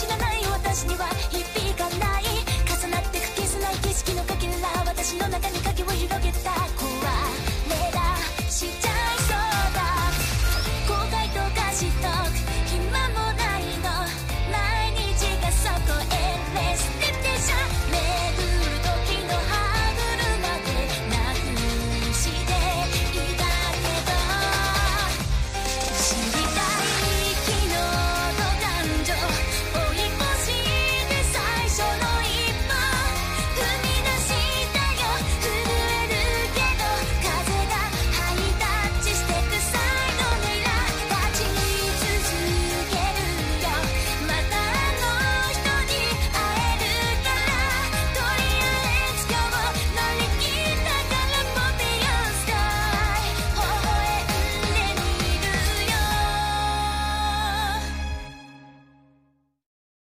知らない私には